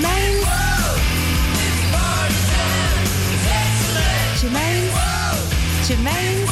Germaine's. Germaine's. Germaine's. welcome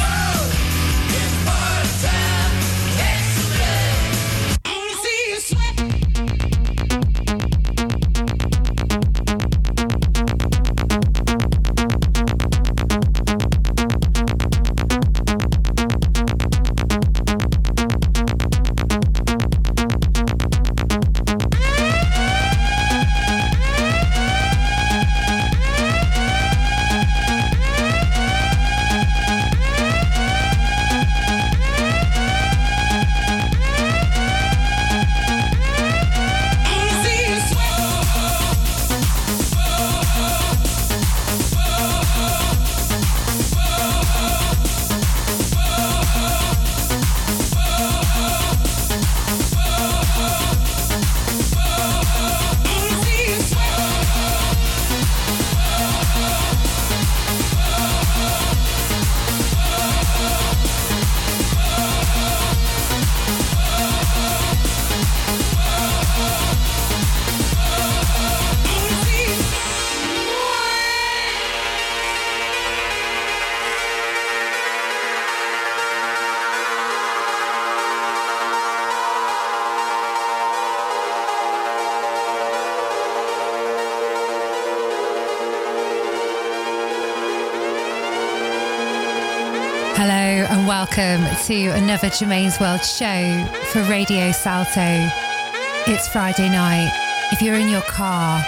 to another Germaine's World show for Radio Salto. It's Friday night. If you're in your car,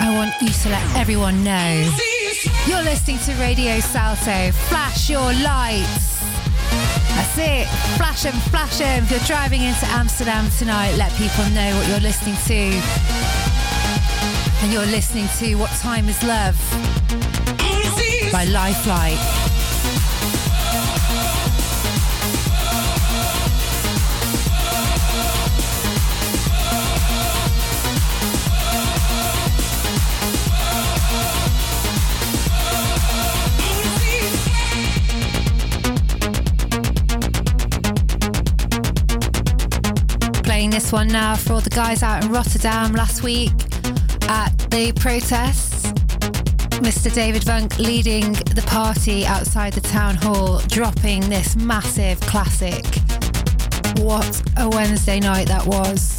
I want you to let everyone know you're listening to Radio Salto. Flash your lights. That's it. Flash them, flash them. If you're driving into Amsterdam tonight, let people know what you're listening to. And you're listening to What Time Is Love by One now for all the guys out in Rotterdam last week at the protests. Mr. David Vunk leading the party outside the town hall, dropping this massive classic. What a Wednesday night that was.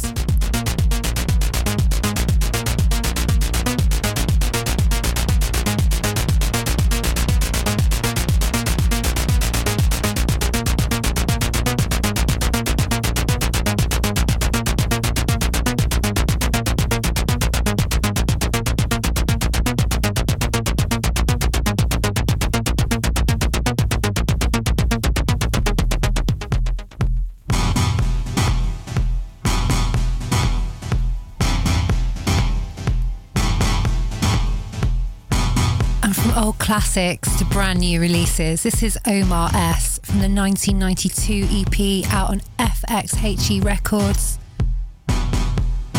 Classics to brand new releases. This is Omar S from the 1992 EP out on FXHE Records.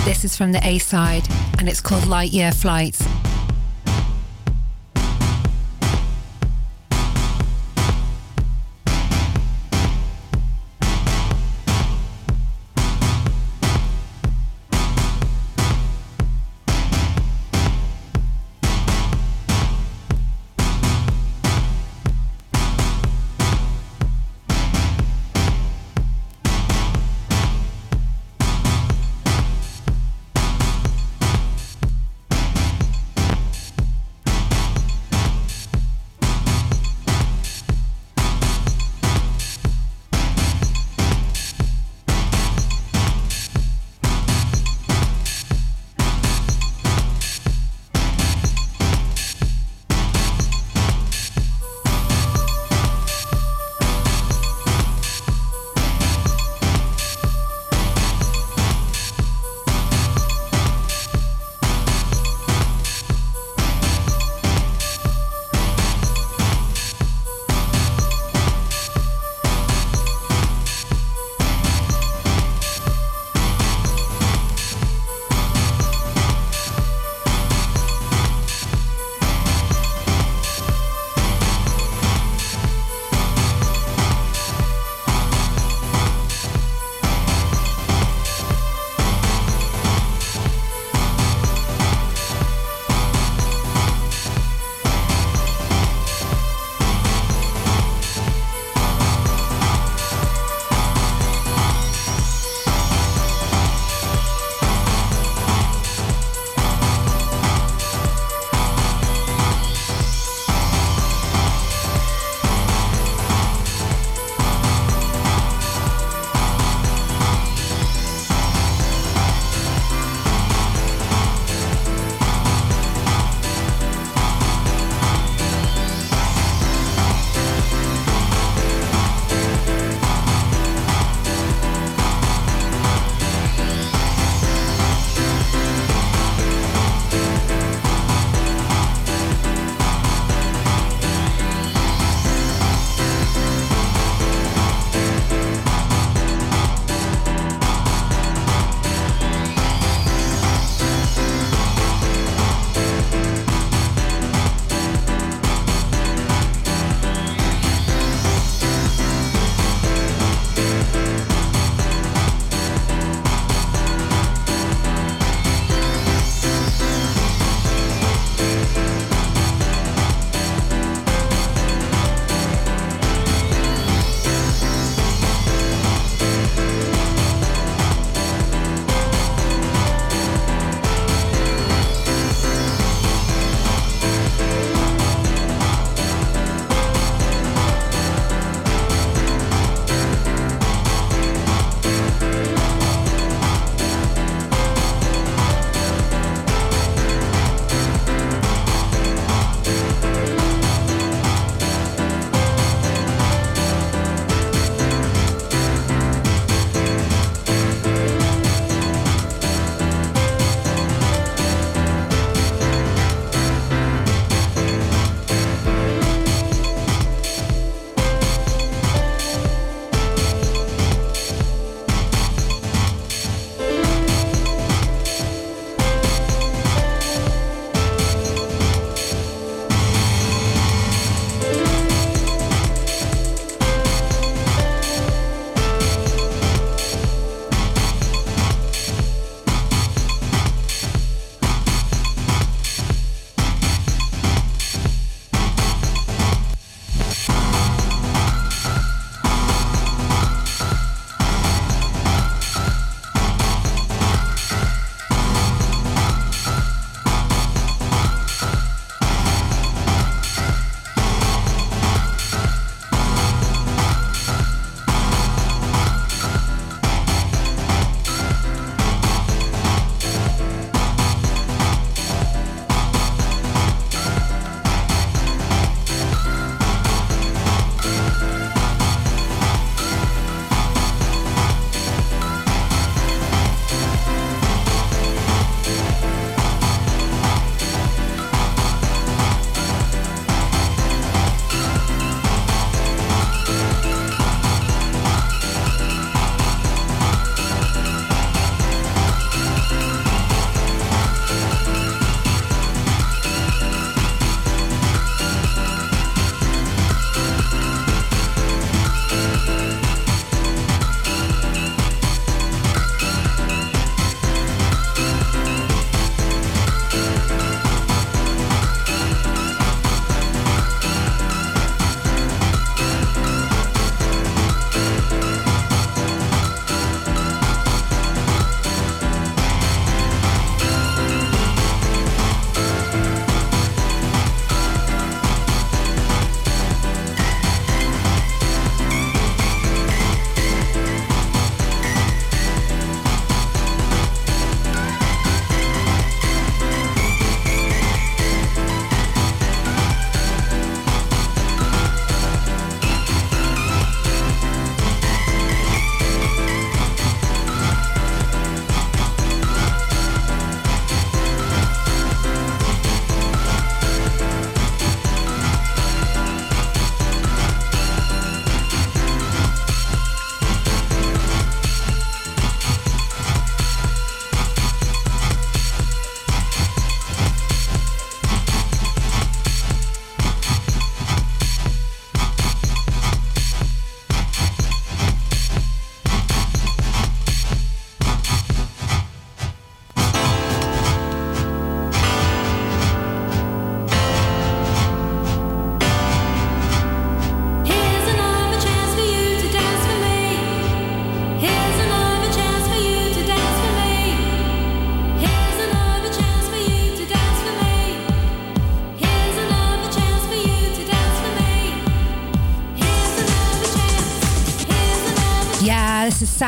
This is from the A side and it's called Light Year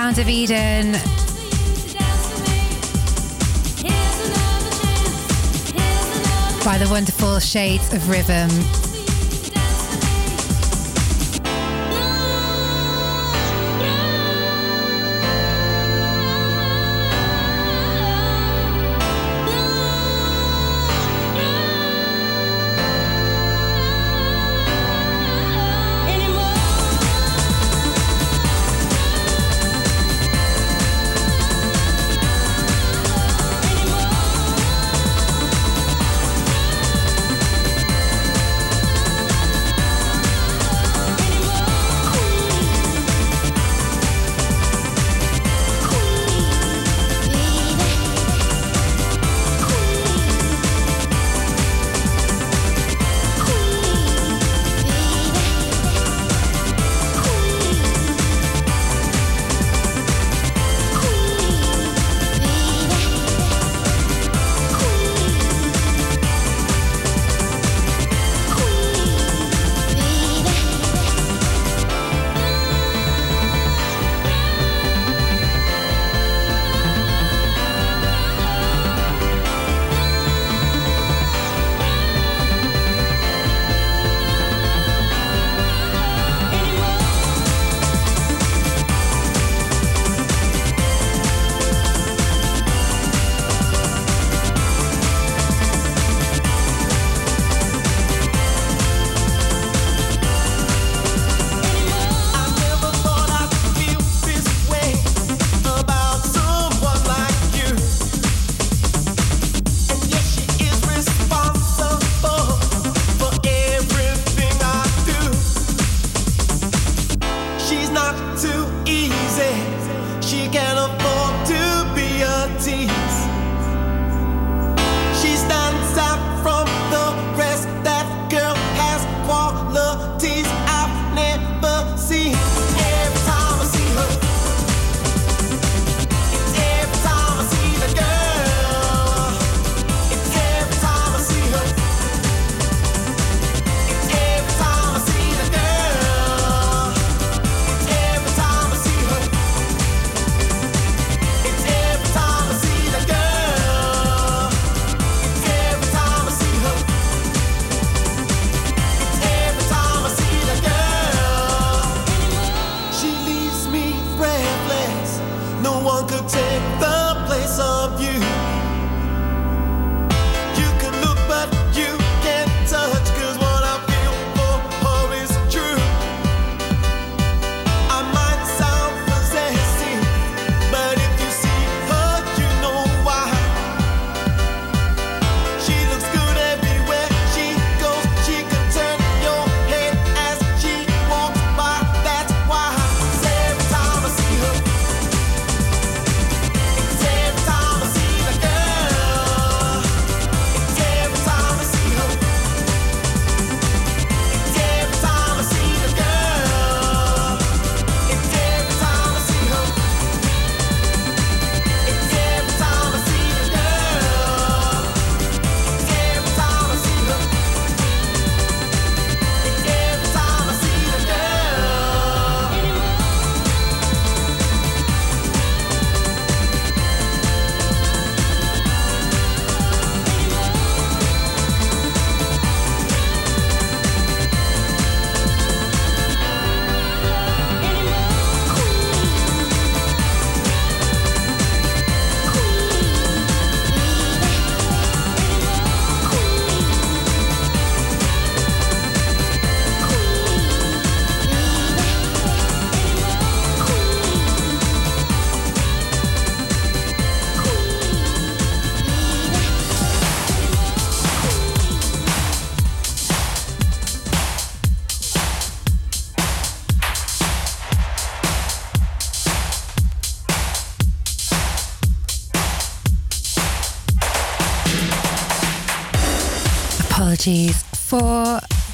Of Eden. By the wonderful Shades of Rhythm.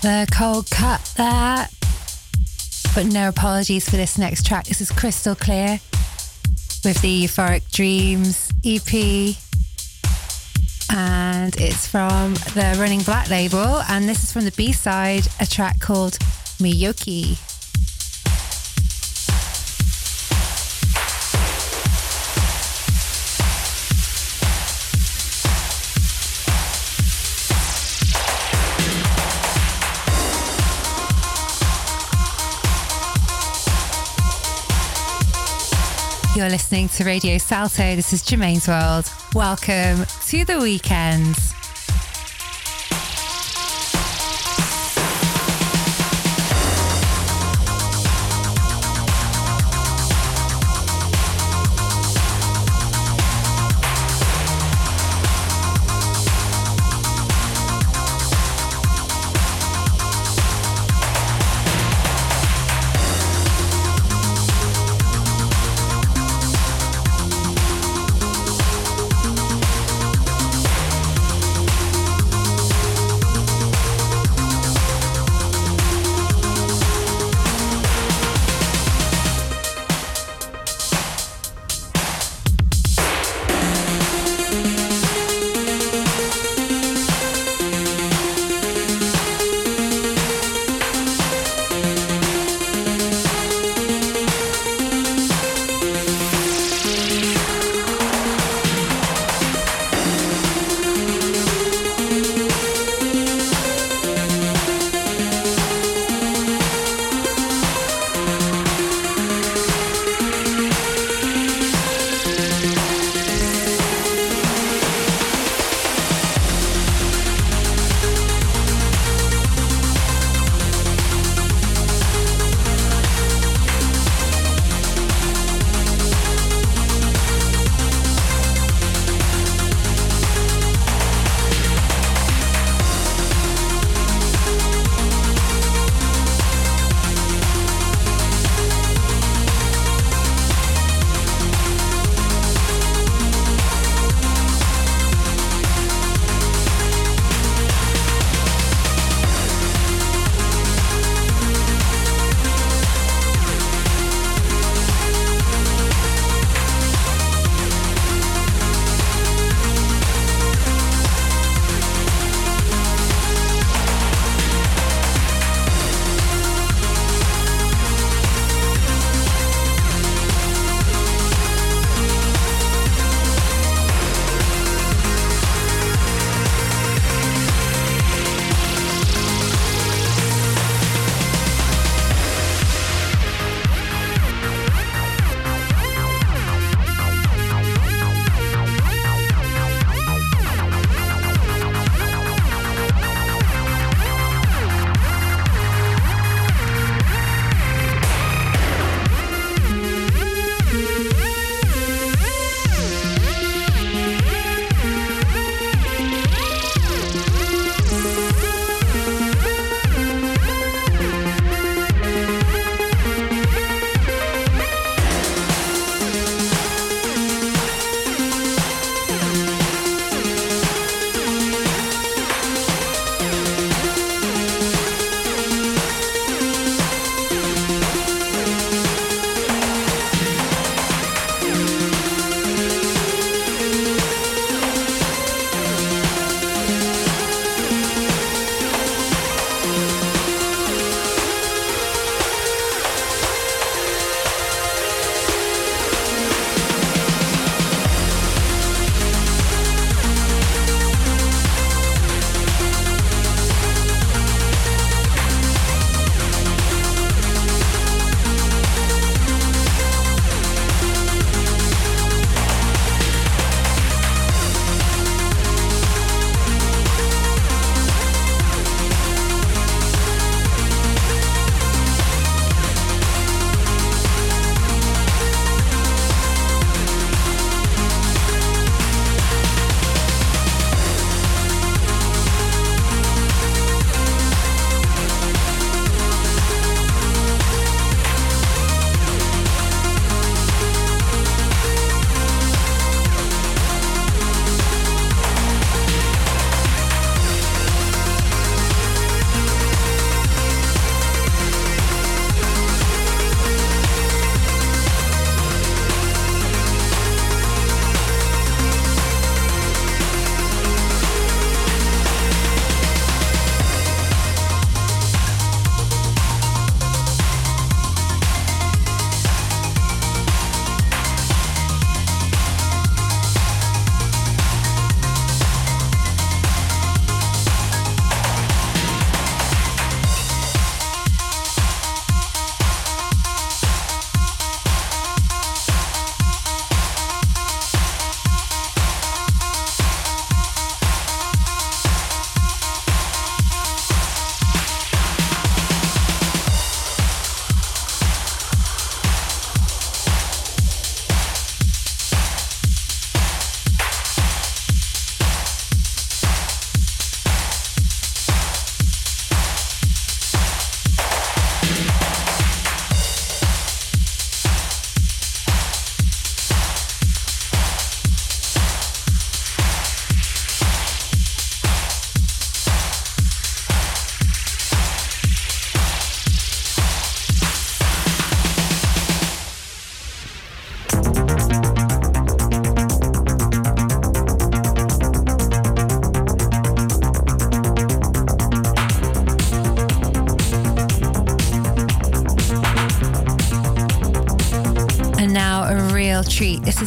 The cold cut there. But no apologies for this next track. This is Crystal Clear with the Euphoric Dreams EP. And it's from the Running Back label. And this is from the B side, a track called Miyoki. You're listening to Radio Salto. This is Germaine's World. Welcome to the weekend.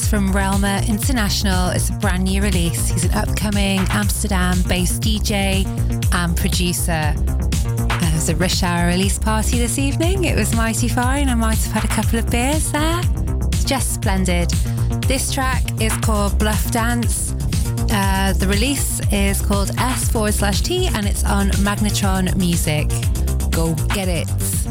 Is from Relma International. It's a brand new release. He's an upcoming Amsterdam based DJ and producer. Uh, it was a rush hour release party this evening. It was mighty fine. I might have had a couple of beers there. It's just splendid. This track is called Bluff Dance. Uh, the release is called S forward slash T and it's on Magnetron Music. Go get it.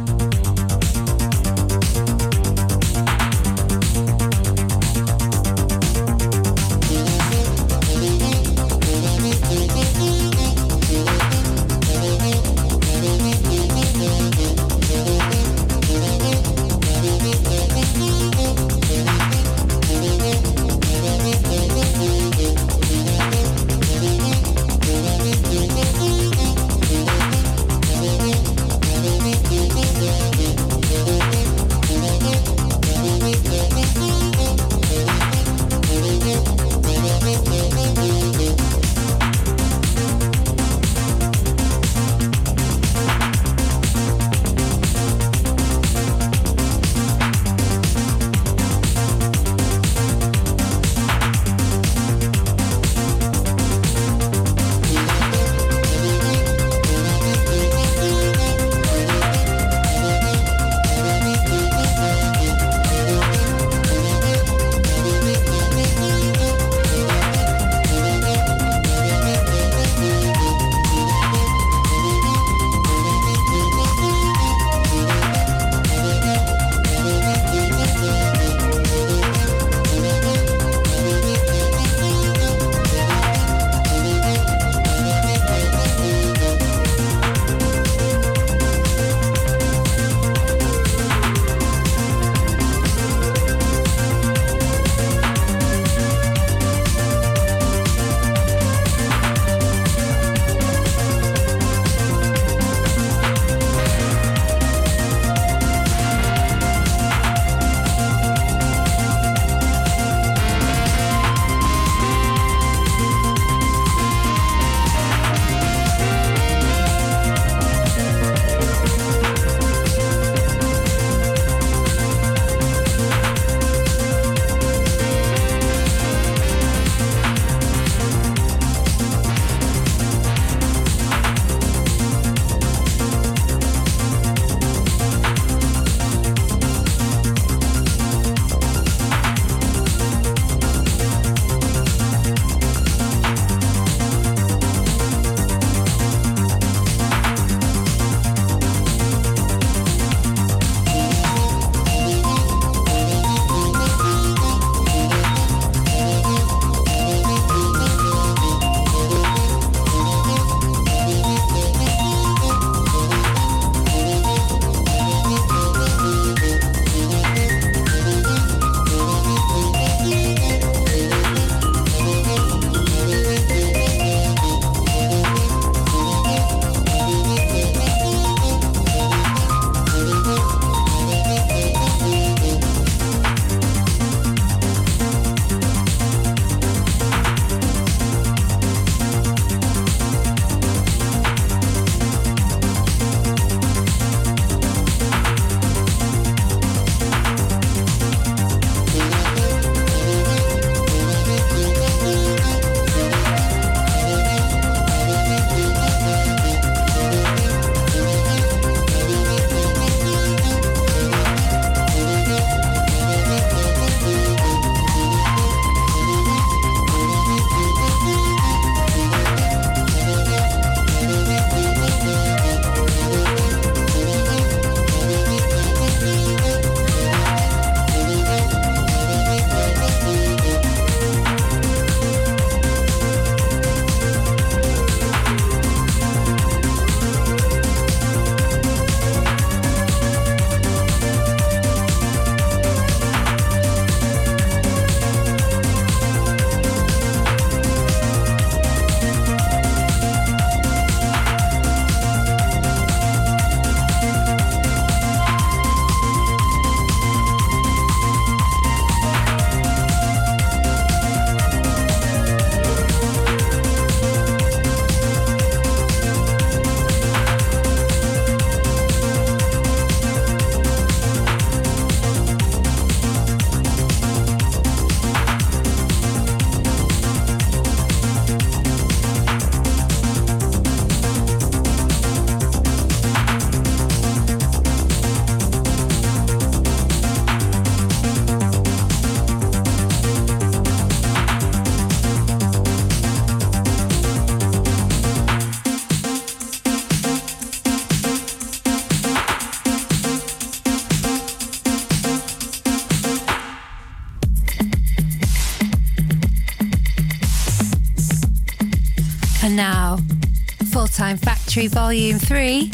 Volume 3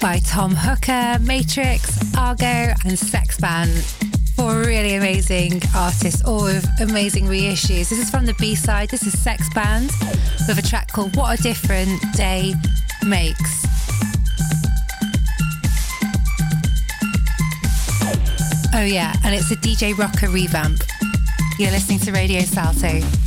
by Tom Hooker, Matrix, Argo, and Sex Band. Four really amazing artists, all with amazing reissues. This is from the B side. This is Sex Band with a track called What a Different Day Makes. Oh, yeah, and it's a DJ Rocca revamp. You're listening to Radio Salto.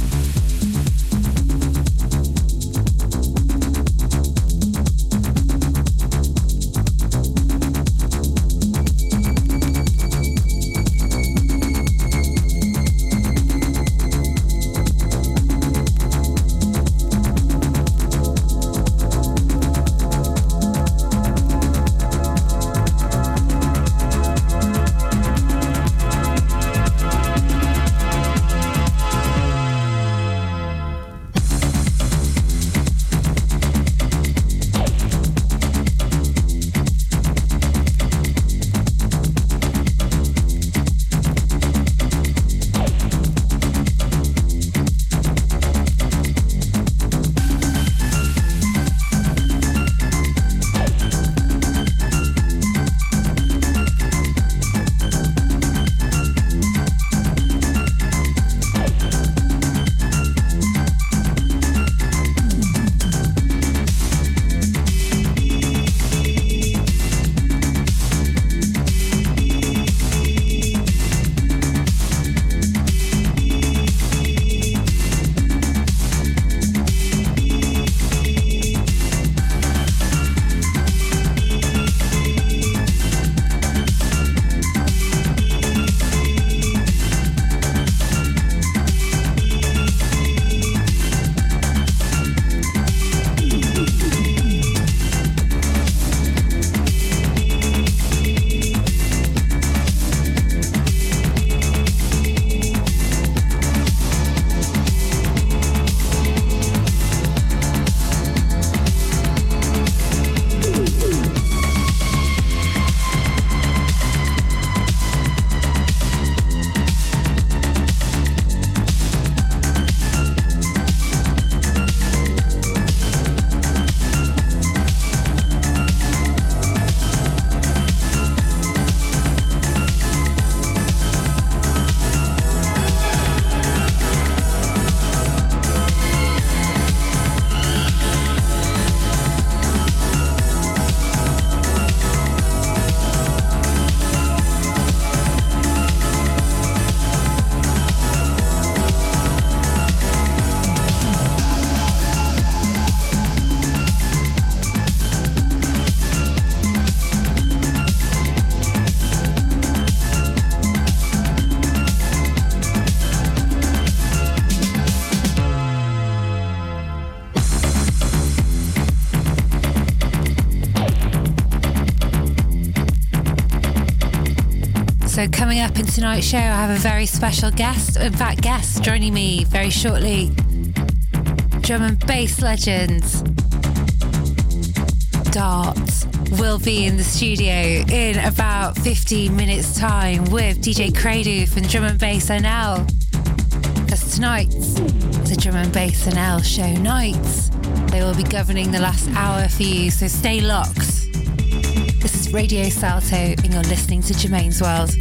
Up in tonight's show, I have a very special guest. In fact, guest joining me very shortly. Drum and bass legends. Dart will be in the studio in about 15 minutes' time with DJ Credo from Drum and Bass NL. That's tonight's the Drum and Bass NL show nights. They will be governing the last hour for you, so stay locked. This is Radio Salto, and you're listening to Germaine's World.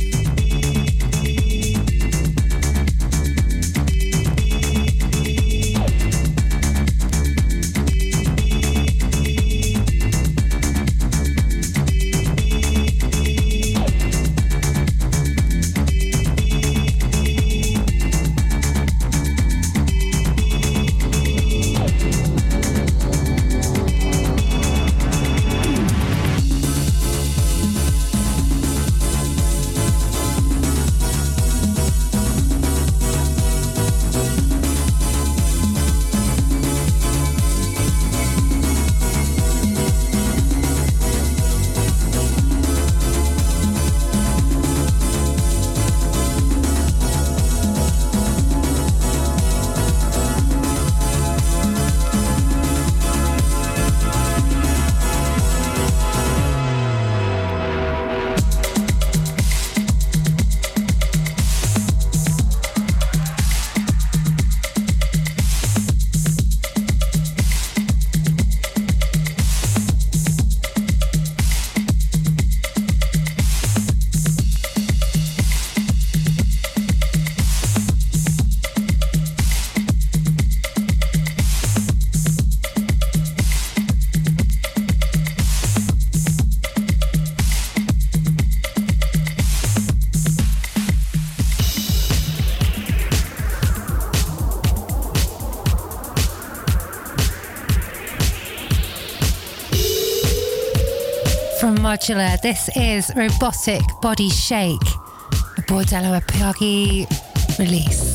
Modular. This is Robotic Body Shake, a Bordello A Parigi release.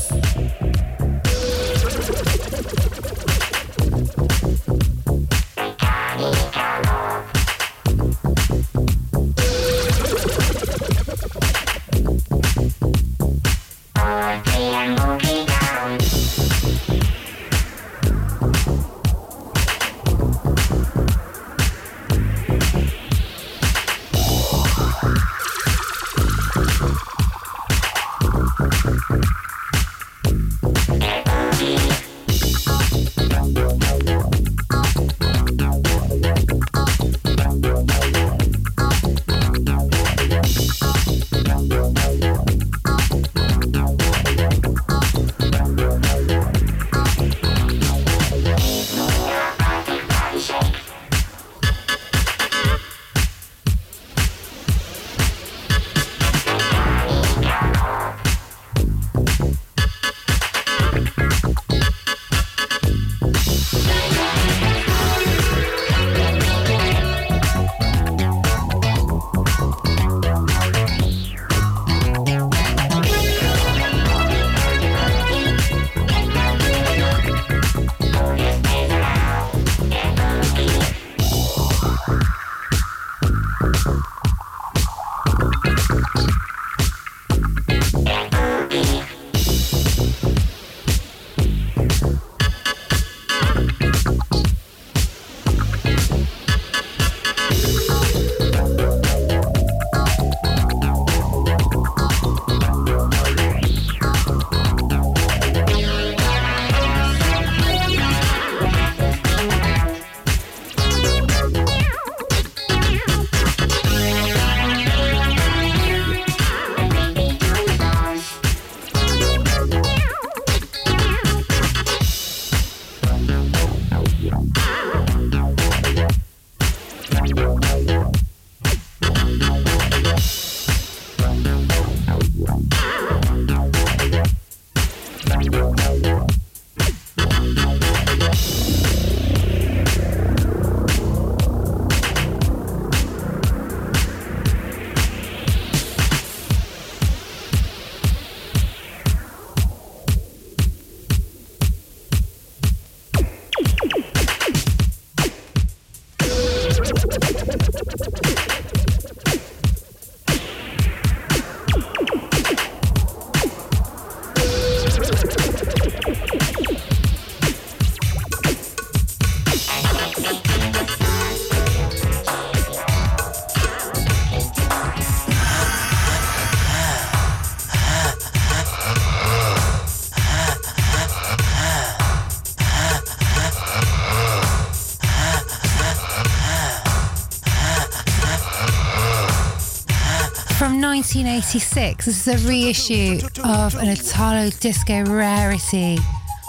1986. This is a reissue of an Italo disco rarity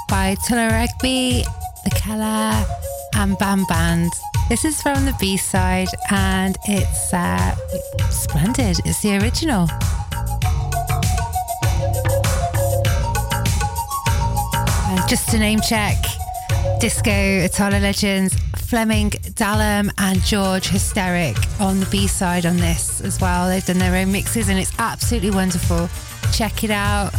by Tullaregbe, The Keller, and Bam Band. This is from the B side and it's uh, splendid. It's the original. And just to name check, disco Italo legends Flemming Dalum and George Hysteric on the B side on this as well. They've done their own mixes and it's absolutely wonderful. Check it out.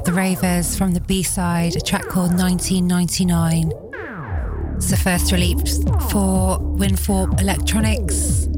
Of the Ravers from the B side, a track called 1999. It's the first release for Winthorpe Electronics.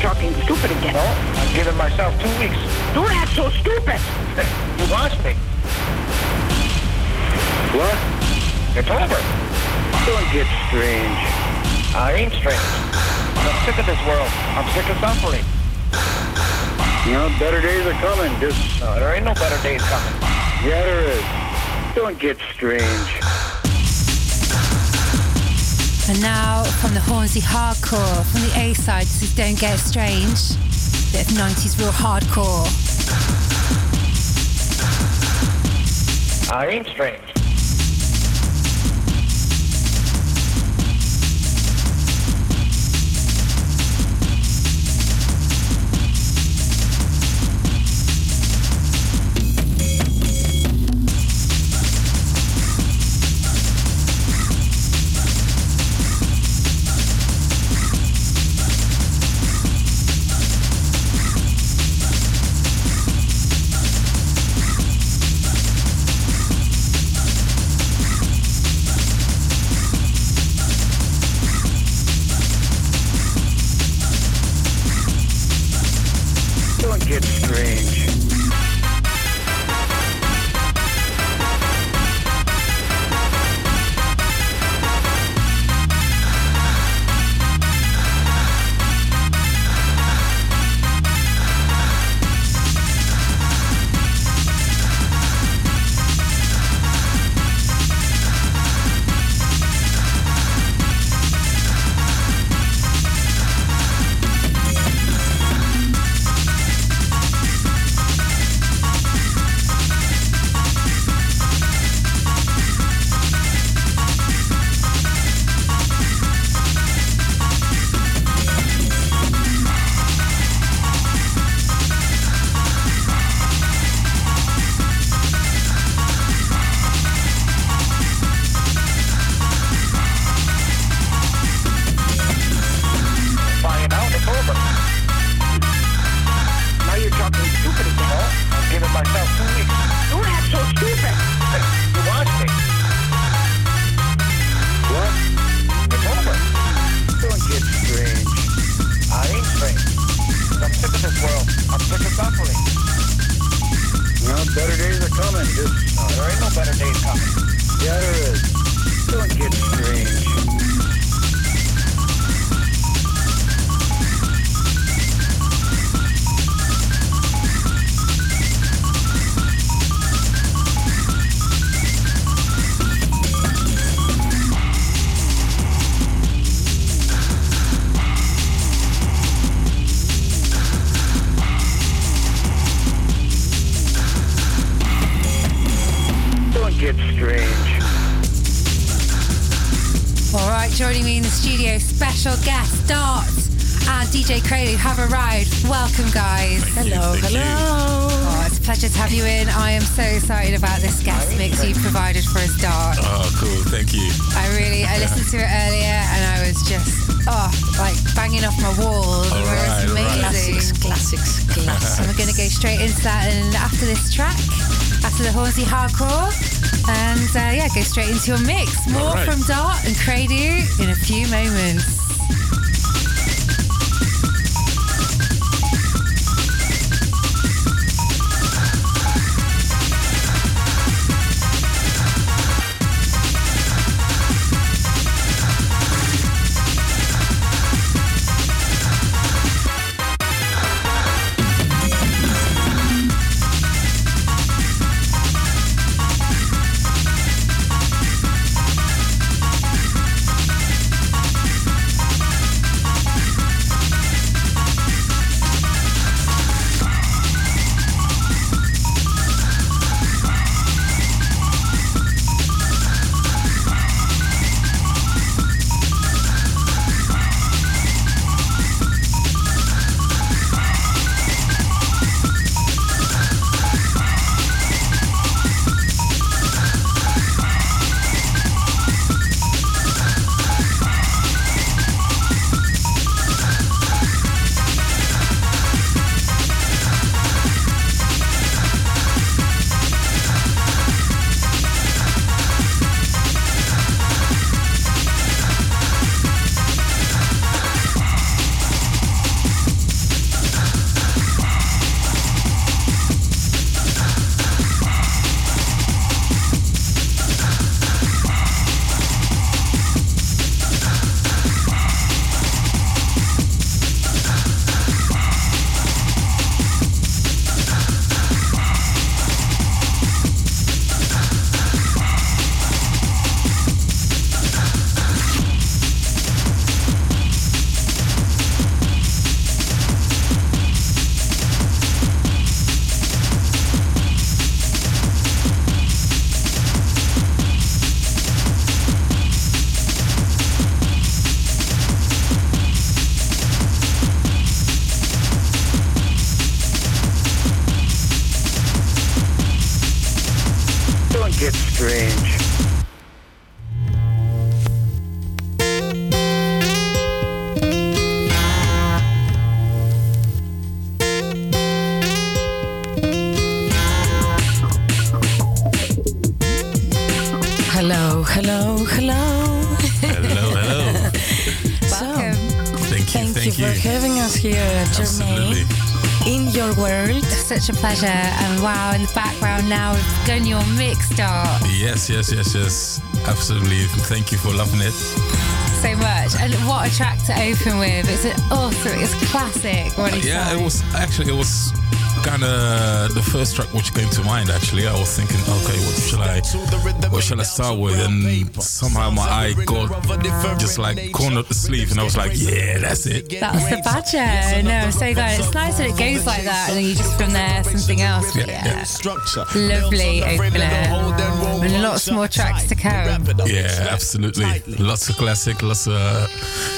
You're talking stupid again. No, I'm giving myself two weeks. Don't act so stupid. You lost me. What? It's over. Don't get strange. I ain't strange. I'm sick of this world. I'm sick of suffering. You know, better days are coming. Just, No, there ain't no better days coming. yeah, there is. Don't get strange. And now from the Hornsey Hardcore, from the A side, this is Don't Get Strange. Bit of 90s real hardcore. I ain't strange. Hardcore. And uh, yeah, go straight into your mix. More right. from Dart and Credo in a few moments. Such a pleasure. And wow, in the background now, done your mix start Yes, yes, yes, yes. Absolutely. Thank you for loving it. so much. And what a track to open with. It's an awesome, it's classic. What Yeah, it was actually it was kind of the first track which came to mind. Actually, I was thinking, okay, what shall I, what shall I start with? And somehow my eye got just like cornered the sleeve, and I was like, yeah, that's it. That was the badger. No, I'm so glad. It's nice that it goes like that, and then you just from there something else. But Yeah, yeah, lovely opener, and lots more tracks to come. Yeah, absolutely. Lots of classic, lots of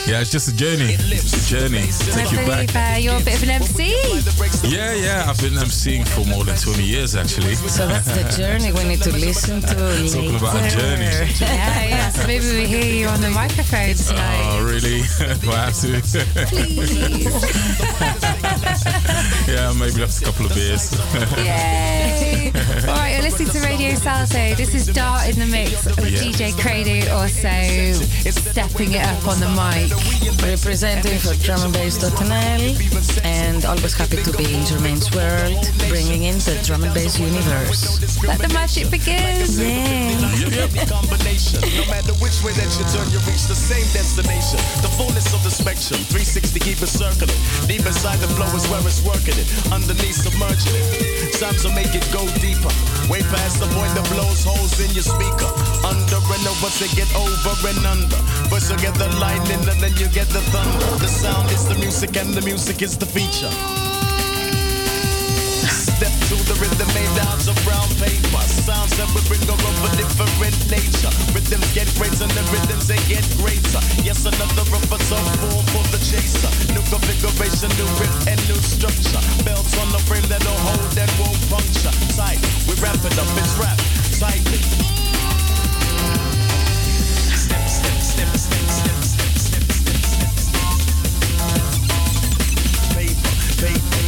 yeah. It's just a journey, it's a journey. I Take you back. uh, you're a bit of an MC. Yeah, yeah. I've been emceeing for more than 20 years actually. So that's the journey we need to listen to Talking about a journey. Yeah, yeah. So maybe we hear you on the microphone tonight. Oh, really? Do I have to? yeah, maybe after a couple of beers. Yay! All right, you're listening to Radio Salto. This is Dart in the mix with Yeah. DJ Credo also stepping it up on the mic. Representing for drum and Bass bass.nl and always happy to be in Germaine's world, bringing in the drum and bass universe. Let the magic begin. Yeah. combination. No matter which way that you turn, you reach the same destination. The fullness of the spectrum, 360 keep it circling. Deep inside the flow is where it's working it. Underneath submerging it. Time to make it go deeper. Way past the point that blows holes in your speaker. Under and over to get over and under. First you get the lightning and then you get the thunder. The sound is the music and the music is the feature. Step to the rhythm made out of brown paper. Sounds that we bring are of a different nature. Rhythms get greater and the rhythms they get greater. Yes, another repertoire form for the chaser. New configuration, new rip and new structure. Belts on the frame that'll hold and won't puncture. Tight, we wrap it up, it's wrap tightly. Step, step, step, step, step, step, step, step, step, step. Paper, paper,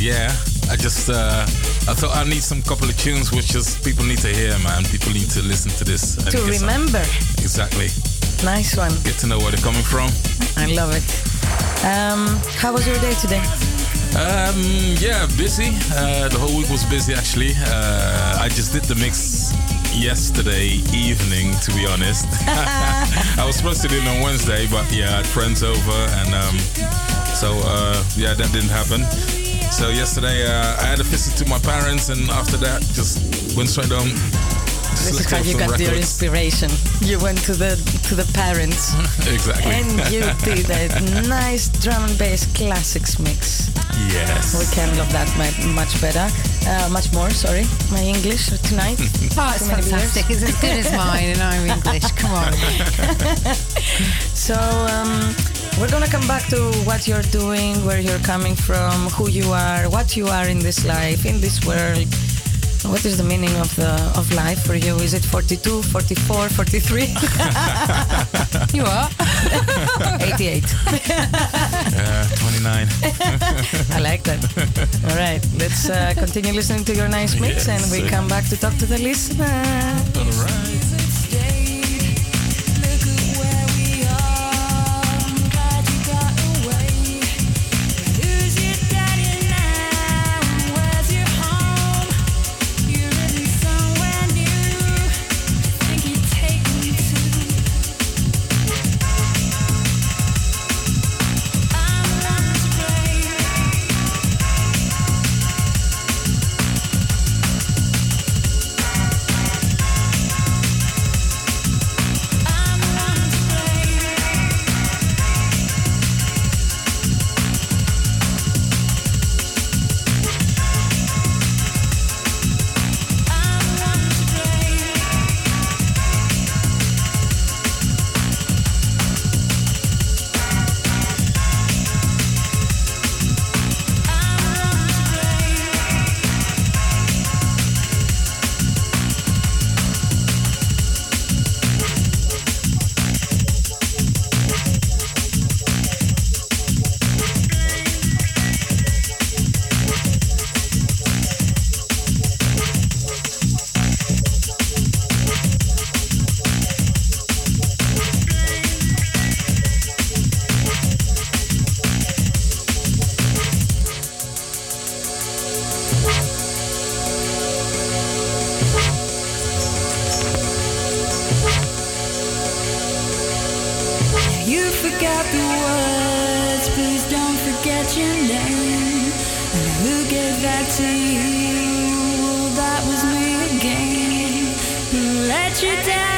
Yeah. I just uh, I thought I need some couple of tunes which just people need to hear, man. People need to listen to this. To get some- remember. exactly. Nice one. Get to know where they're coming from. I love it. Um, how was your day today? Um, yeah, busy. Uh, the whole week was busy actually. Uh, I just did the mix yesterday evening, to be honest. I was supposed to do it on Wednesday, but yeah, I had friends over, and um, so uh, yeah, that didn't happen. So yesterday uh, I had a visit to my parents, and after that, just went straight home. This is how you some got your inspiration. You went to the to the parents exactly. and you did a nice drum and bass classics mix. yes. We can love that much better, uh, much more. Sorry, my English tonight. Oh, it's Too beers. fantastic. It's as good as mine, and I'm English. Come on. So um, we're gonna come back to what you're doing, where you're coming from, who you are, what you are in this life, in this world. What is the meaning of the of life for you? Is it 42, 44, 43, You are. 88? Uh, 29. I like that. All right, let's uh, continue listening to your nice mix, Yes, and we come back to talk to the listener. Forget your name. And who gave that to you? That was me again. Who let you down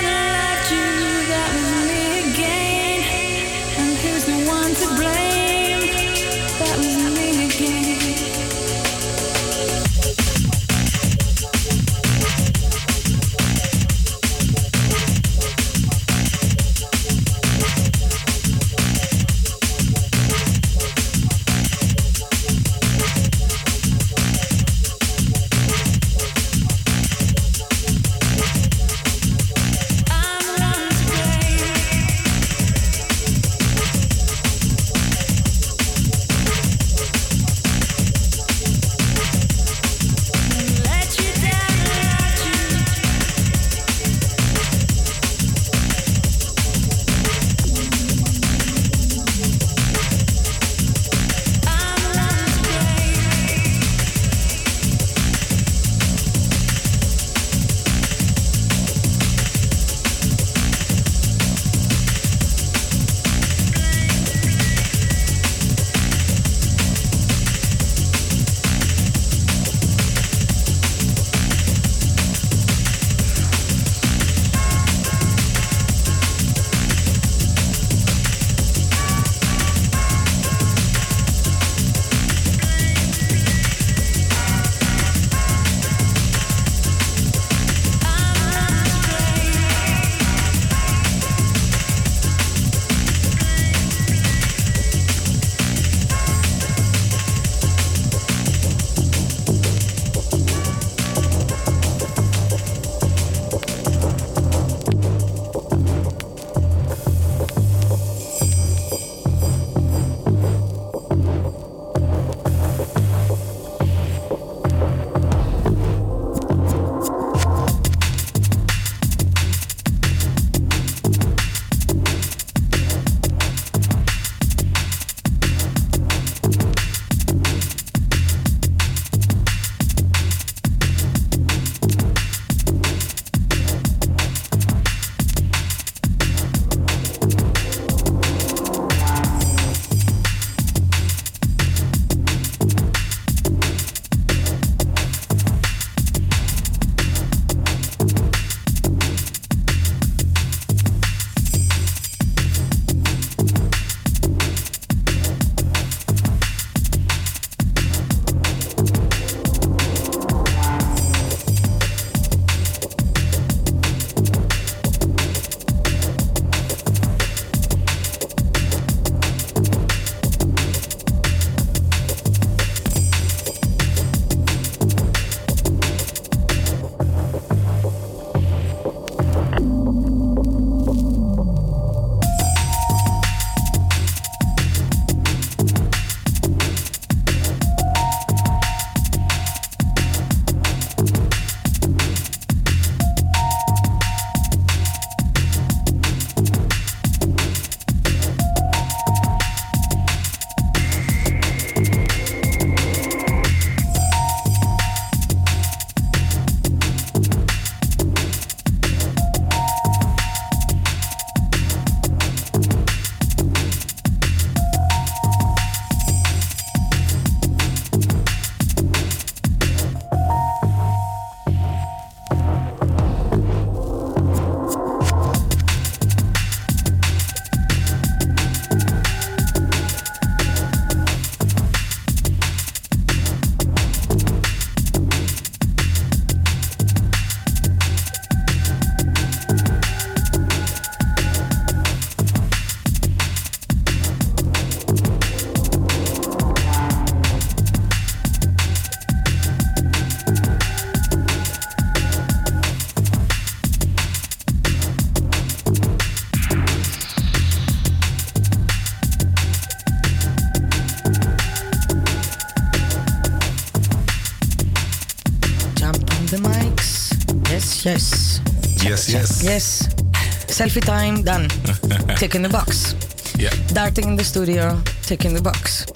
Selfie time, done. Tick in the box. Yeah. Darting in the studio, tick in the box.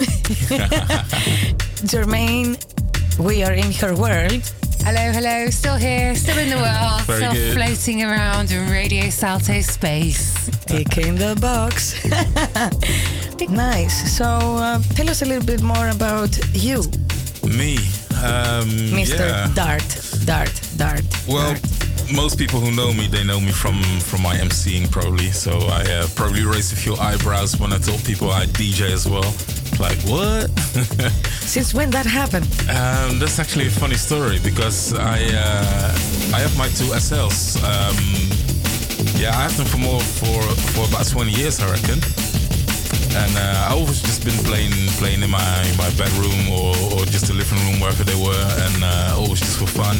Germaine, we are in her world. Hello, hello. Still here, still in the world, Very still good. floating around in Radio Salto space. Tick in the box. nice. So uh, tell us a little bit more about you, Me. Um, Mr. Yeah. Dart. Dart, Dart. Well, Dart. Most people who know me, they know me from from my MCing probably. So I uh, probably raised a few eyebrows when I told people I DJ as well. Like what? Since when that happened? um, that's actually a funny story because I uh, I have my two SLs. Um, yeah, I have them for more for for about 20 years, I reckon. And uh, I always just been playing playing in my my bedroom or, or just the living room wherever they were, and uh, always just for fun.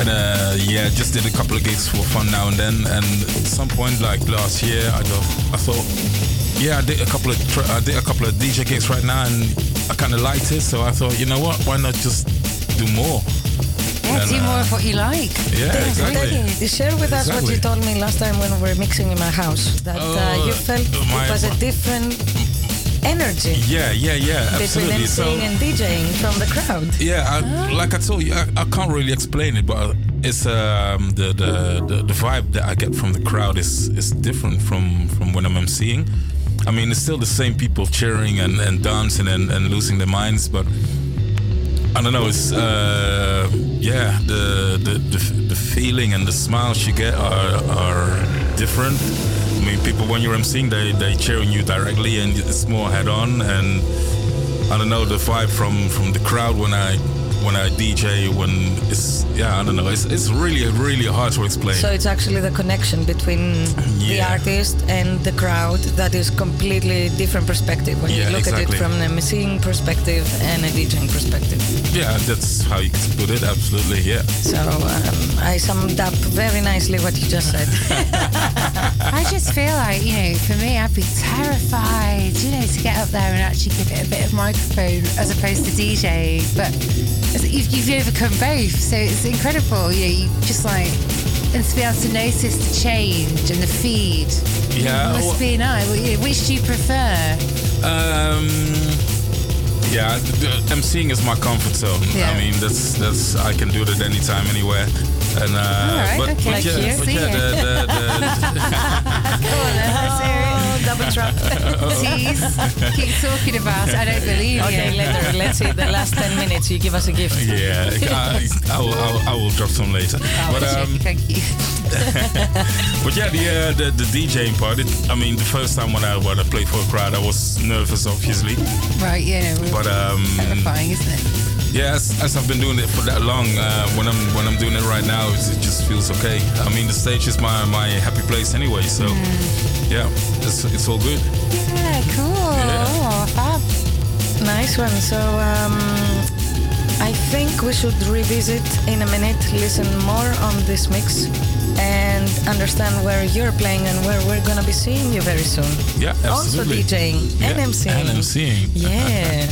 And uh, yeah, just did a couple of gigs for fun now and then. And at some point, like last year, I thought, I thought, yeah, I did a couple of I did a couple of DJ gigs right now, and I kind of liked it. So I thought, you know what? Why not just do more? Yeah, do uh, more of what you like. Yeah, exactly. You share with us what you told me last time when we were mixing in my house. That uh, Oh, you felt my- it was a different energy Yeah, yeah, yeah, Absolutely. between absolutely. MCing and DJing from the crowd. Yeah, I, like I told you, I, I can't really explain it, but it's um, the, the the the vibe that I get from the crowd is is different from from when I'm emceeing. I mean, it's still the same people cheering and, and dancing and, and losing their minds, but I don't know. It's uh, yeah, the, the the the feeling and the smiles you get are are different. I mean, people when you're emceeing, they they cheering you directly, and it's more head on and. I don't know the vibe from from the crowd when I when I DJ when it's yeah I don't know it's it's really really hard to explain. So it's actually the connection between the artist and the crowd that is completely different perspective when Yeah, you look at it from an MCing perspective and a DJing perspective. yeah, that's how you can put it. Absolutely, yeah. So um, I summed up very nicely what you just said. I just feel like, you know, for me, I'd be terrified, you know, to get up there and actually give it a bit of microphone as opposed to DJ. But you've, you've overcome both, so it's incredible. You know, you just like, and to be able to notice the change and the feed. Yeah, It must well- be nice. Which do you prefer? Um, yeah, emceeing is my comfort zone. Yeah. I mean, that's that's I can do that anytime, anywhere. And uh, Alright, but, okay. but Like yeah, here. but See yeah, ya. the, the, the, oh, double trap. Tease. Keep talking about it. I don't believe okay, you. later. Let's see. The last 10 minutes, you give us a gift. yeah, I, I, will, I, will, I will drop some later. but um, Thank you. But yeah, the, uh, the the DJing part. It, I mean, the first time when I when I played for a crowd, I was nervous, obviously. Right, yeah, no, But um, terrifying, isn't it? Yeah, as, as I've been doing it for that long, uh, when I'm when I'm doing it right now, it just feels okay. I mean, the stage is my my happy place anyway. So yeah, it's it's all good. Yeah, cool. Yeah. Oh, fab. Nice one. So um, I think we should revisit in a minute, listen more on this mix, and understand where you're playing and where we're gonna be seeing you very soon. Yeah, Also absolutely. DJing and Yeah, MCing. And MCing. Yeah.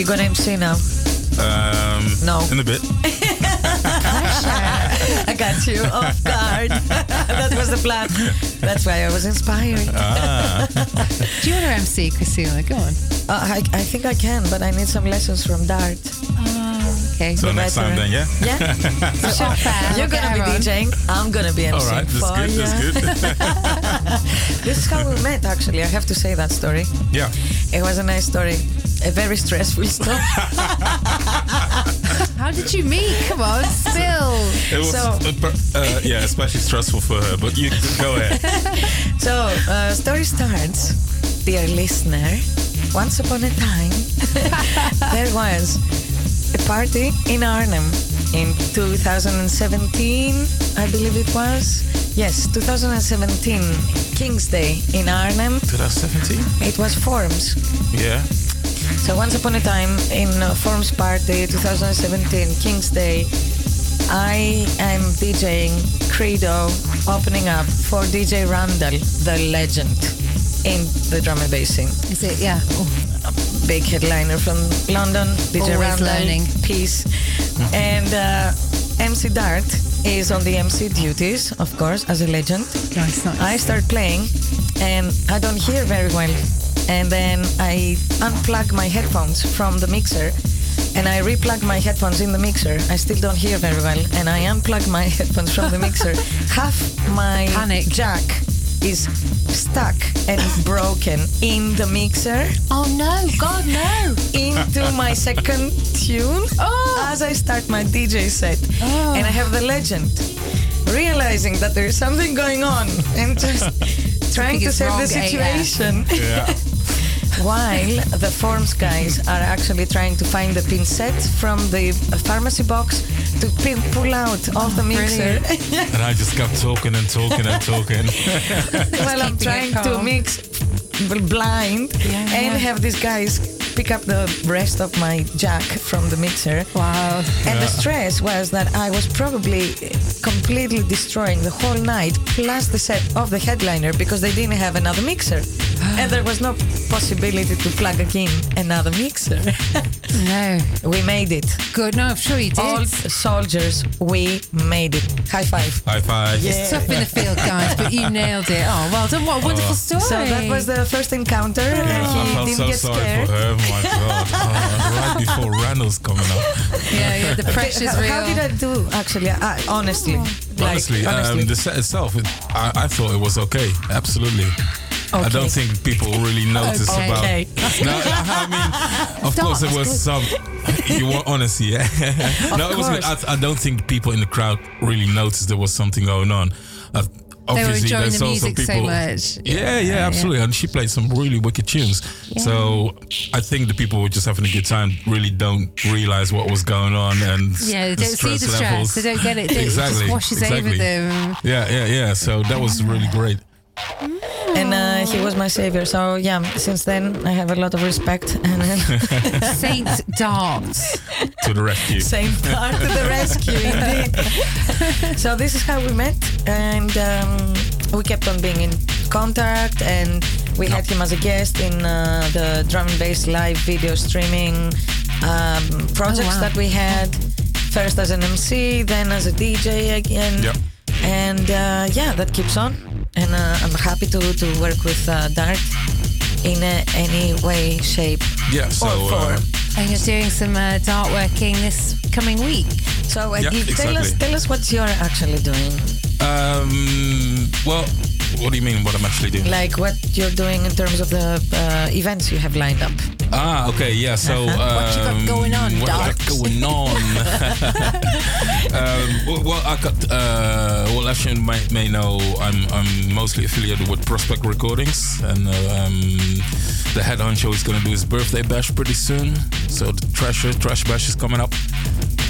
Are you gonna MC now? Um, No. In a bit. I got you off guard. that was the plan. That's why I was inspired. Ah. Do you want to MC, Christina? Go on. Uh, I, I think I can, but I need some lessons from Dart. Okay. So next time then, yeah? Yeah. So off air, You're gonna be get her on. DJing. I'm gonna be All MCing right, that's for good, ya. that's good. This is how we met, actually. I have to say that story. yeah. It was a nice story. A very stressful story. How did you meet? Come on, spill. It was, So- uh, uh, yeah, especially stressful for her, but you go ahead. So, uh, story starts, dear listener. Once upon a time, there was a party in Arnhem in 2017, I believe it was. Yes, 2017, King's Day in Arnhem. 2017? It was Forms. Yeah. So once upon a time in uh, Forms Party 2017 King's Day, I am DJing Credo, opening up for DJ Randall, the legend in the drum and bass scene. Is it? Yeah. Oh, Big headliner from London, DJ Always Randall, learning. peace. And uh, MC Dart is on the MC duties, of course, as a legend. nice, nice. I start playing and I don't hear very well. And then I unplug my headphones from the mixer and I replug my headphones in the mixer. I still don't hear very well. And I unplug my headphones from the mixer. Half my Panic. jack is stuck and broken in the mixer oh no, God no. into my second tune oh. as I start my DJ set. Oh. And I have the legend realizing that there is something going on and just trying to save the eh? situation Yeah. While the forms guys are actually trying to find the pin set from the pharmacy box to pull out of the mixer And I just kept talking and talking and talking. while I'm trying to mix blind Yeah, and yeah. have these guys pick up the rest of my jack from the mixer. Wow. And the stress was that I was probably completely destroying the whole night, plus the set of the headliner because they didn't have another mixer. and there was no possibility to plug again another mixer. No. we made it. Good. No, I'm sure you did. All soldiers, we made it. High five. High five. Yeah. It's tough in the field, guys, but you nailed it. Oh, well done. What a wonderful story. So that was the first encounter. and I he felt didn't so get sorry scared. for her. Oh my god. Oh, right before Randall's coming up. yeah, yeah, the pressure's how, real. how did I do, actually? I, honestly. Like, Honestly, honestly. Um, the set itself, it, I, I thought it was okay. Absolutely. I don't think people really notice Okay. about. Okay. No, I mean, of Stop, course, there was good. some. You want honesty, yeah? no, it was. I, I don't think people in the crowd really noticed there was something going on. Uh, They were obviously, enjoying there's the also music so people. much. Yeah, yeah, absolutely. And she played some really wicked tunes. So I think the people were just having a good time. Really don't realize what was going on and Yeah, they the don't see the stress. levels. They don't get it. It exactly. just washes over exactly. them. Yeah, yeah, yeah. So that was really great. And uh, he was my savior. So yeah, since then I have a lot of respect and then Saint Dart. To the rescue. same part to the rescue indeed. so this is how we met, and um, we kept on being in contact, and we had him as a guest in uh, the drum and bass live video streaming um, projects wow. that we had. First as an MC, then as a DJ again. Yep. And uh, yeah, that keeps on. And uh, I'm happy to, to work with uh, Dart in uh, any way, shape, Yeah, so or form. uh, And you're doing some uh, dart working this coming week. so uh, yeah, you- tell us, tell us what you're actually doing. um, well, what do you mean? What I'm actually doing? Like what you're doing in terms of the uh, events you have lined up. Ah, okay, yeah. So What you got um, going on, What I got going on? um, well, well, I got. Uh, well, as you may, may know, I'm I'm mostly affiliated with Prospect Recordings, and uh, um, the head honcho is going to do his birthday bash pretty soon. So the trash trash bash is coming up.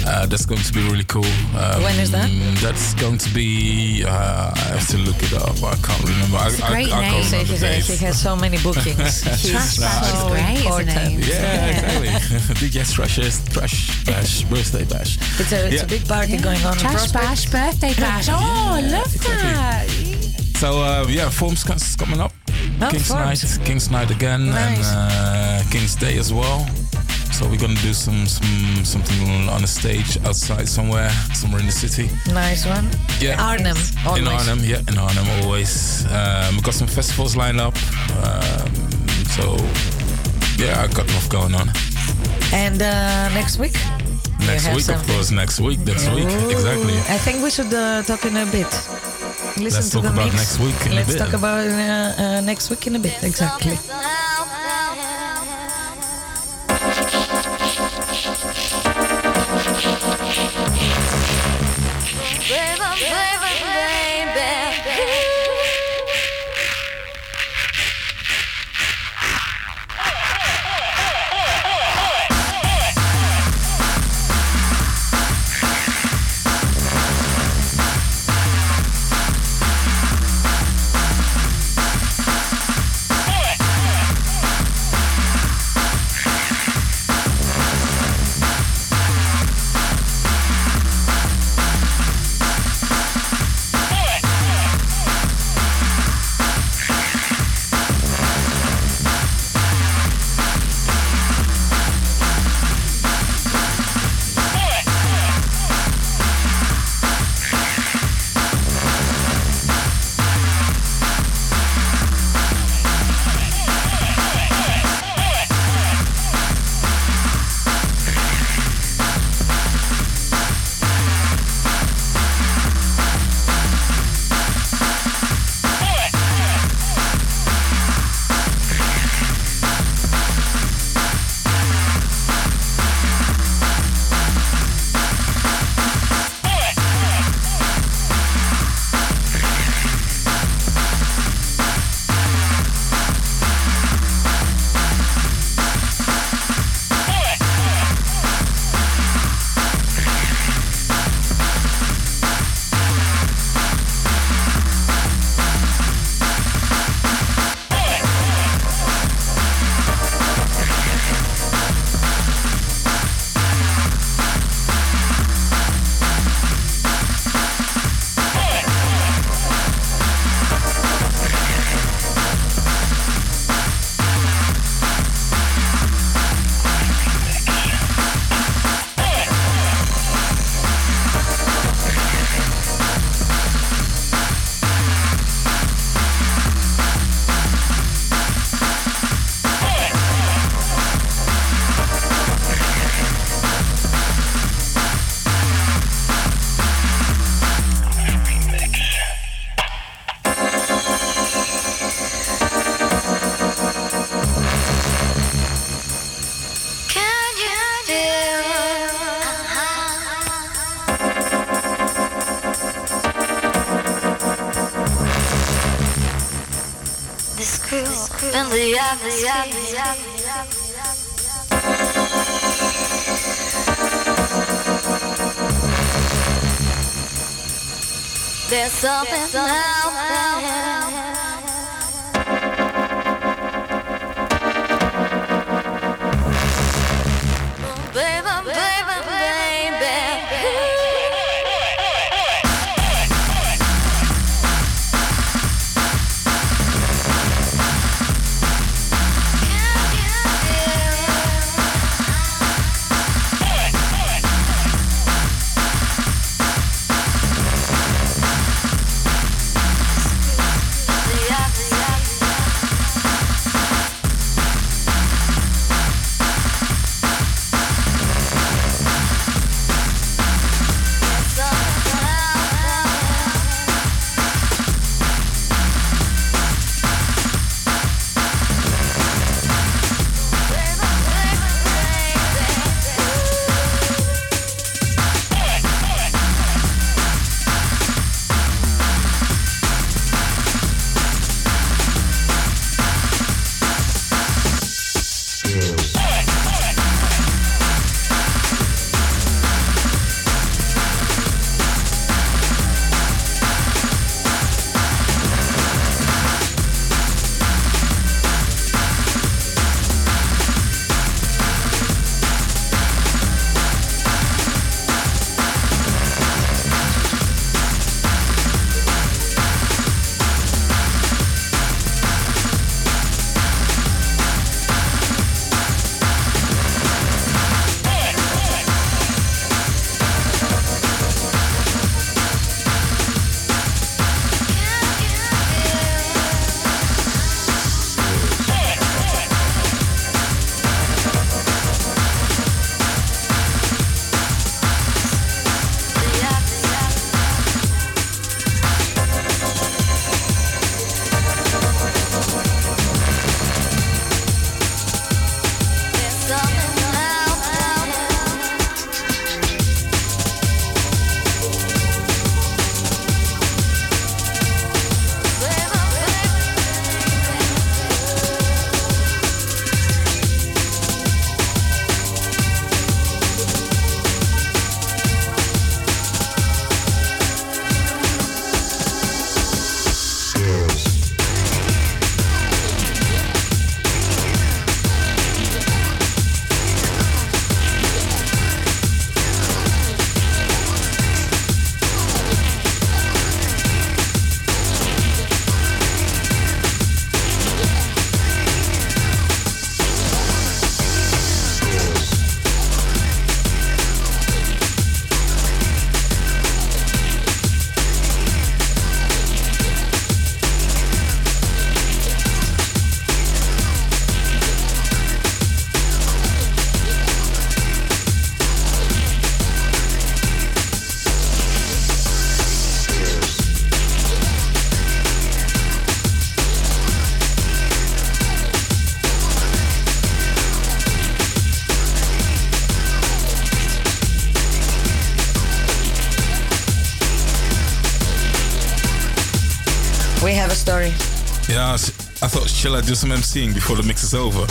Uh, that's going to be really cool. Um, When is that? That's going to be. Uh, I have to look it up. I can't remember. I, It's a I- great I, name. can't So remember he, the he has so many bookings. He's Trash Bash is so great, isn't important. it? Yeah, exactly. DJ Trash's Trash Bash birthday bash. It's a, it's Yeah. a big party going on. in Trash Bash, birthday bash. Oh, I love exactly. that. So uh, yeah, Forms is coming up. King's. Night, King's Night again, Nice. and uh, King's Day as well. So we're gonna do some some something on a stage outside somewhere, somewhere in the city. Nice one. Yeah. Arnhem, always. In Arnhem, yeah, in Arnhem always. Um, we got some festivals lined up. Um, so yeah, I got enough going on. And uh, next week? You Next have week, of course. Next week. Next week. Exactly. I think we should uh, talk in a bit. Listen Let's to talk the about mix. next week in a Let's bit. talk about uh, uh, next week in a bit. Exactly. Groove in the atmosphere? There's something thought, shall I do some MCing before the mix is over?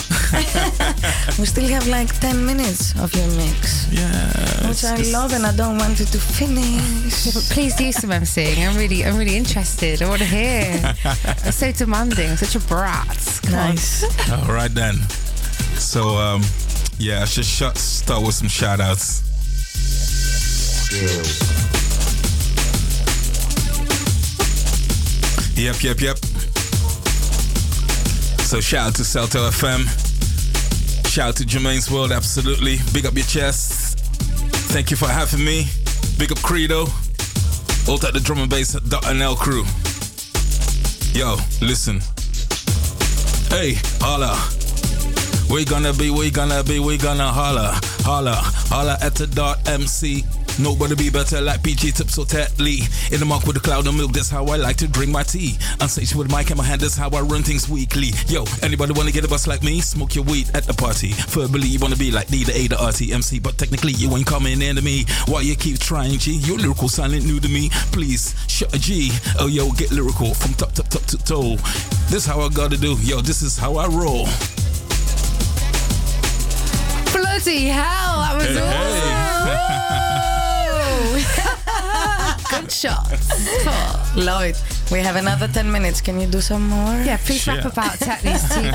We still have like 10 minutes of your mix. Yeah. Which I love and I don't want it to finish. Yeah, but please do some emceeing. I'm really, I'm really interested. I want to hear. I'm so demanding. I'm such a brat. Come on. Nice. All right then. So um, yeah, I should shut, start with some shout outs. Yep, yep, yep. So shout out to Salto FM. Shout out to Germaine's World, absolutely. Big up your chest. Thank you for having me. Big up Credo. Alt at the drum and bass .nl crew. Yo, listen. Hey, holla. We gonna be, we gonna be, we gonna holla, holla, holla at the dot MC. Nobody be better like PG Tips or Tetley. In the mark with the cloud of milk, that's how I like to drink my tea. Unsatiable with mic in my hand, that's how I run things weekly. Yo, anybody wanna get a bus like me? Smoke your weed at the party. Verbally, you wanna be like D, the A, the R, T, M, C, but technically you ain't coming into me. Why you keep trying, G? Your lyrical silent new to me. Please, shut a G. Oh, yo, get lyrical from top, top, top to toe. This how I gotta do. Yo, this is how I roll. Bloody hell, that was awesome. Good shots. Fuck. Love it. We have another 10 minutes. Can you do some more? Yeah, please rap Shit. about Tetley's tea.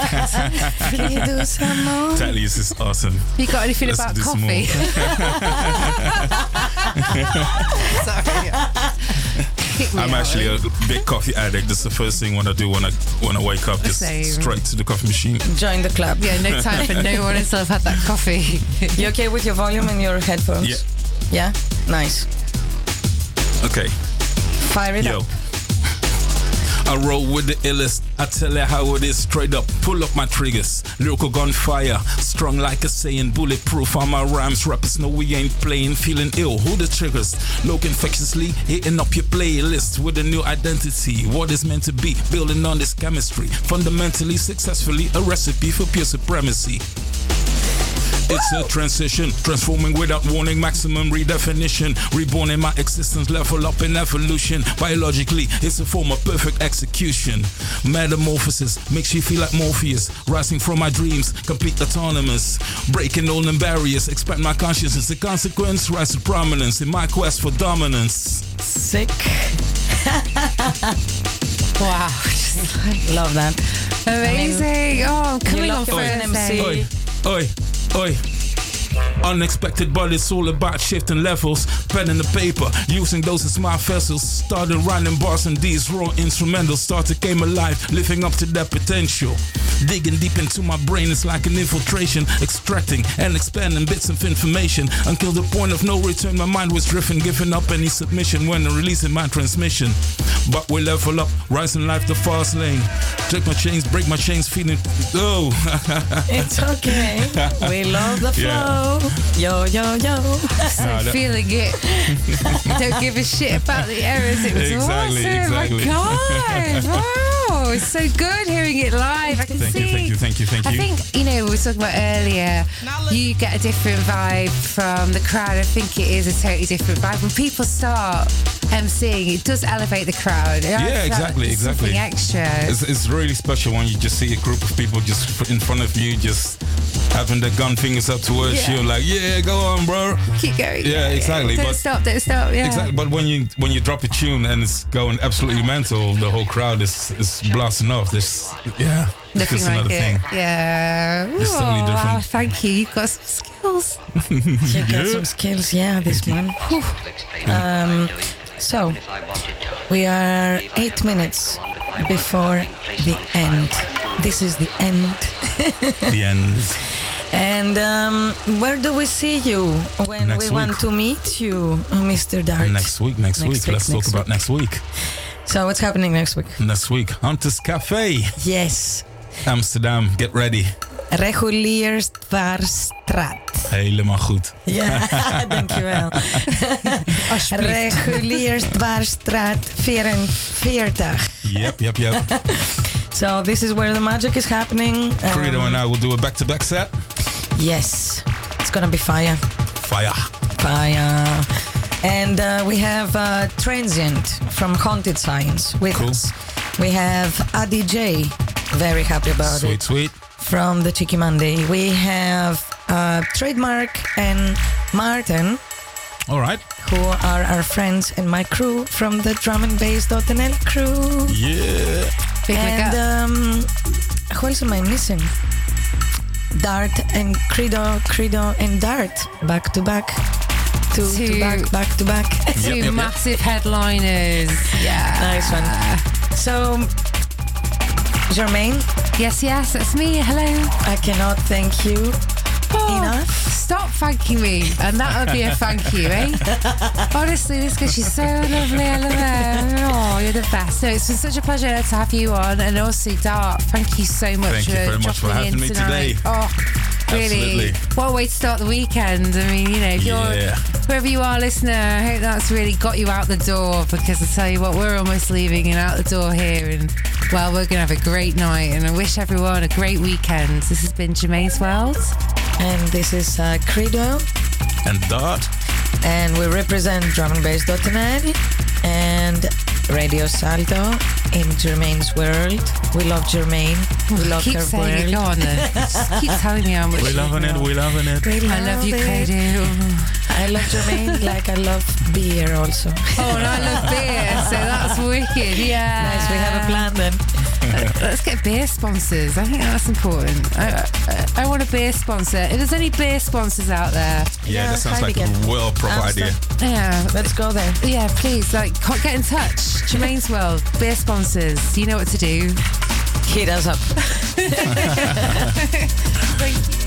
Can you do some more? Tetley's is awesome. You got anything Let's about do some coffee? Sorry. I'm out. actually a big coffee addict. That's the first thing when I do when I when I wake up, just Same. straight to the coffee machine. Join the club. Yeah, no time for no one until I've had that coffee. You okay with your volume and your headphones? Yeah. Yeah? Nice. Okay, Fire it yo. up. I roll with the illest. I tell you how it is straight up. Pull up my triggers. Lyrical gunfire. Strong like a saying. Bulletproof on my rhymes. Rappers know we ain't playing. Feeling ill. Who the triggers? Look infectiously. Hitting up your playlist with a new identity. What is meant to be. Building on this chemistry. Fundamentally, successfully. A recipe for pure supremacy. It's a transition, transforming without warning, maximum redefinition. Reborn in my existence, level up in evolution. Biologically, it's a form of perfect execution. Metamorphosis makes you feel like Morpheus. Rising from my dreams, complete autonomous. Breaking all the barriers, expand my consciousness. The consequence, rise to prominence in my quest for dominance. Sick. wow. I love that. Amazing. oh, I'm coming on love your Thursday. Oi, oi, oi. Unexpected, but it's all about shifting levels. Pen and the paper, using those as my vessels. Started writing bars and these raw instrumentals. Started came alive, living up to their potential. Digging deep into my brain, it's like an infiltration. Extracting and expanding bits of information until the point of no return. My mind was driven, giving up any submission when releasing my transmission. But we level up, rising life the fast lane. Take my chains, break my chains, feeling. Oh. It's okay. we love the flow. Yeah. Yo, yo, yo. So Nah, that- feeling it. Don't give a shit about the errors. It was Exactly, awesome. exactly. My God. Wow. It's so good hearing it live. I can Thank see. you, thank you, thank you, thank I you. think, you know, we were talking about earlier, you get a different vibe from the crowd. I think it is a totally different vibe. When people start emceeing, it does elevate the crowd. It Yeah, exactly, exactly. Extra. It's, it's really special when you just see a group of people just in front of you, just having their gun fingers up towards Yeah. you, like, yeah, go on, bro. Keep going. Yeah, exactly, Don't but- stop, don't stop. Yeah. Exactly. But when you when you drop a tune and it's going absolutely mental, the whole crowd is is blasting off. This, yeah, it's Nothing just another it. thing. Yeah. It's totally Oh, different. Wow, thank you. You've got some skills. You got some skills, yeah, this man. Um, so, we are eight minutes before the end. This is the end. The end. And um, where do we see you when Next we want to meet you, Mr. Dart? Next week. Next, Next week. week, Let's next talk about next week. So, what's happening next week? Next week, Hunters Cafe, Yes, Amsterdam. Get ready. Reguliersdwarsstraat. Helemaal goed. Ja, dankjewel. Reguliersdwarsstraat 44. Yep, yep, yep. So this is where the magic is happening. Um, Credo and I will do a back-to-back set. Yes, it's gonna be fire, Fire. fire. And uh, we have uh, Transient from Haunted Science with Cool. us. We have Adi J. Very happy about Sweet, it. sweet. sweet. From the Cheeky Monday. We have uh, Trademark and Martin, All right. who are our friends and my crew from the drum and bass.nl crew. Yeah. Big and and, um, who else am I missing? Dart and Credo, Credo and Dart, back to back, two to Two. back, back to back. Two Yep, yep, yep. massive headliners. Yeah. nice one. So, Germaine? Yes, yes, it's me. Hello. I cannot thank you Oh, enough. Stop thanking me, and that would be a thank you, eh? Honestly, this girl, she's so lovely. I love her. Oh, you're the best. So it's been such a pleasure to have you on, and also Dart. Thank you so much. Thank you for very much for having me tonight. today. Oh, really? Absolutely. What a way to start the weekend. I mean, you know, if you're Yeah. wherever you are, listener, I hope that's really got you out the door. Because I tell you what, we're almost leaving and out the door here, and well, we're gonna have a great night. And I wish everyone a great weekend. This has been Germaine's World. And this is uh, Credo, And Dart. and we represent drumandbass.net and Radio Salto in Germaine's world. We love Jermaine. We love keep her saying it. Go world. on keep telling me how much We you loving it. know. We loving it. We love I love you, it. Kato. I love Germaine like I love beer also. Oh, and I love beer, so that's wicked. Yeah. Nice, we have a plan then. Uh, let's get beer sponsors. I think that's important. I, I, I want a beer sponsor. If there's any beer sponsors out there, Yeah, Yeah, that sounds like to a get well pro idea. Yeah, Let's go there. yeah, please, like, co- get in touch. Germaine's World, beer sponsors. You know what to do. Hit us up.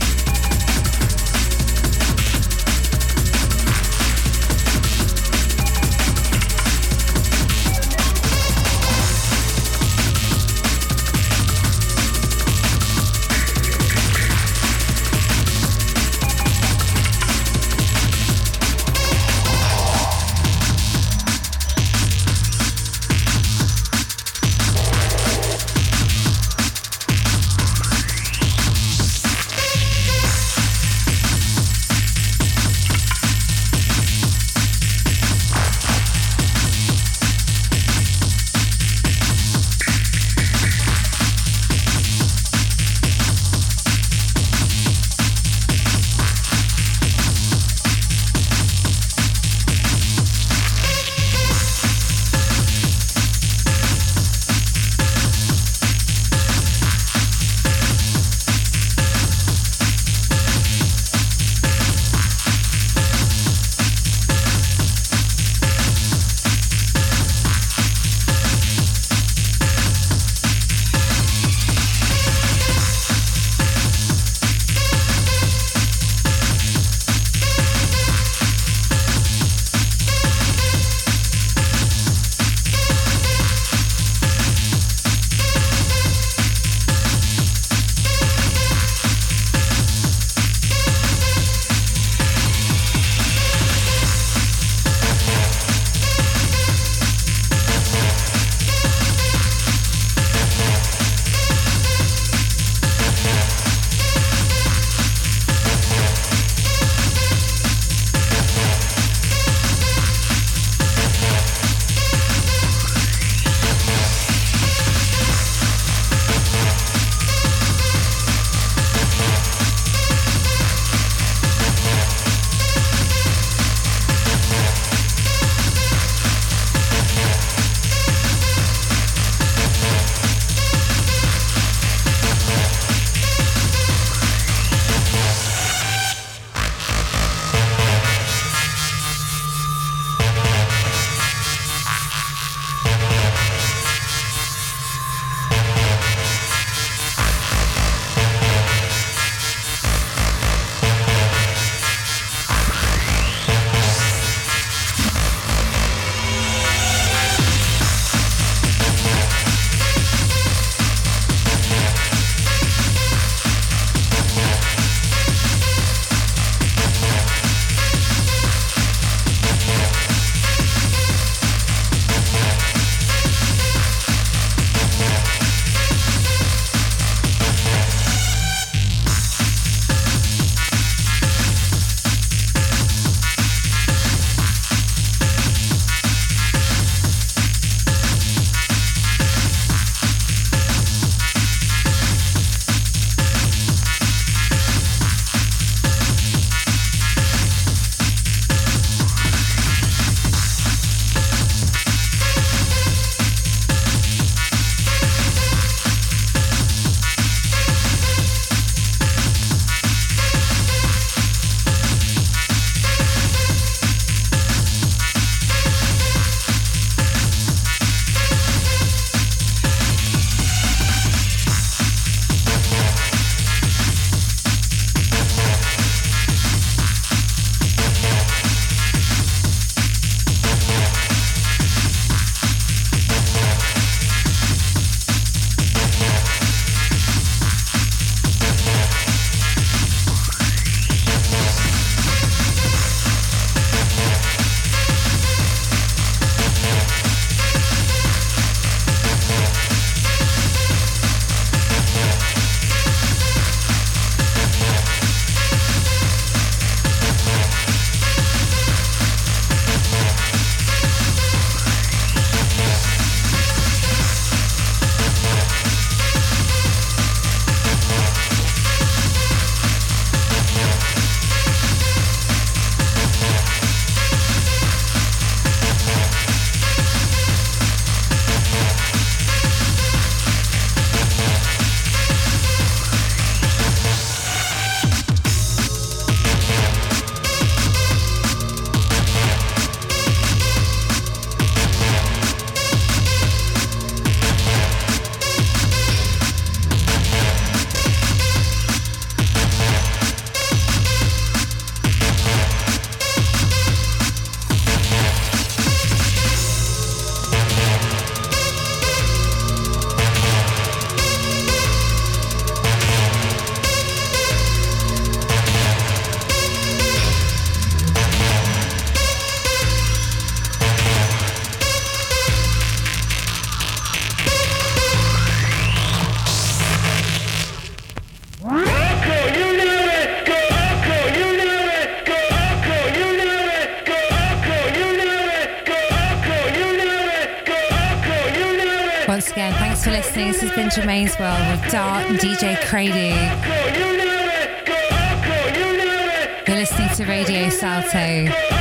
Germaine's World with Dart DJ Credo. You're listening to Radio Salto.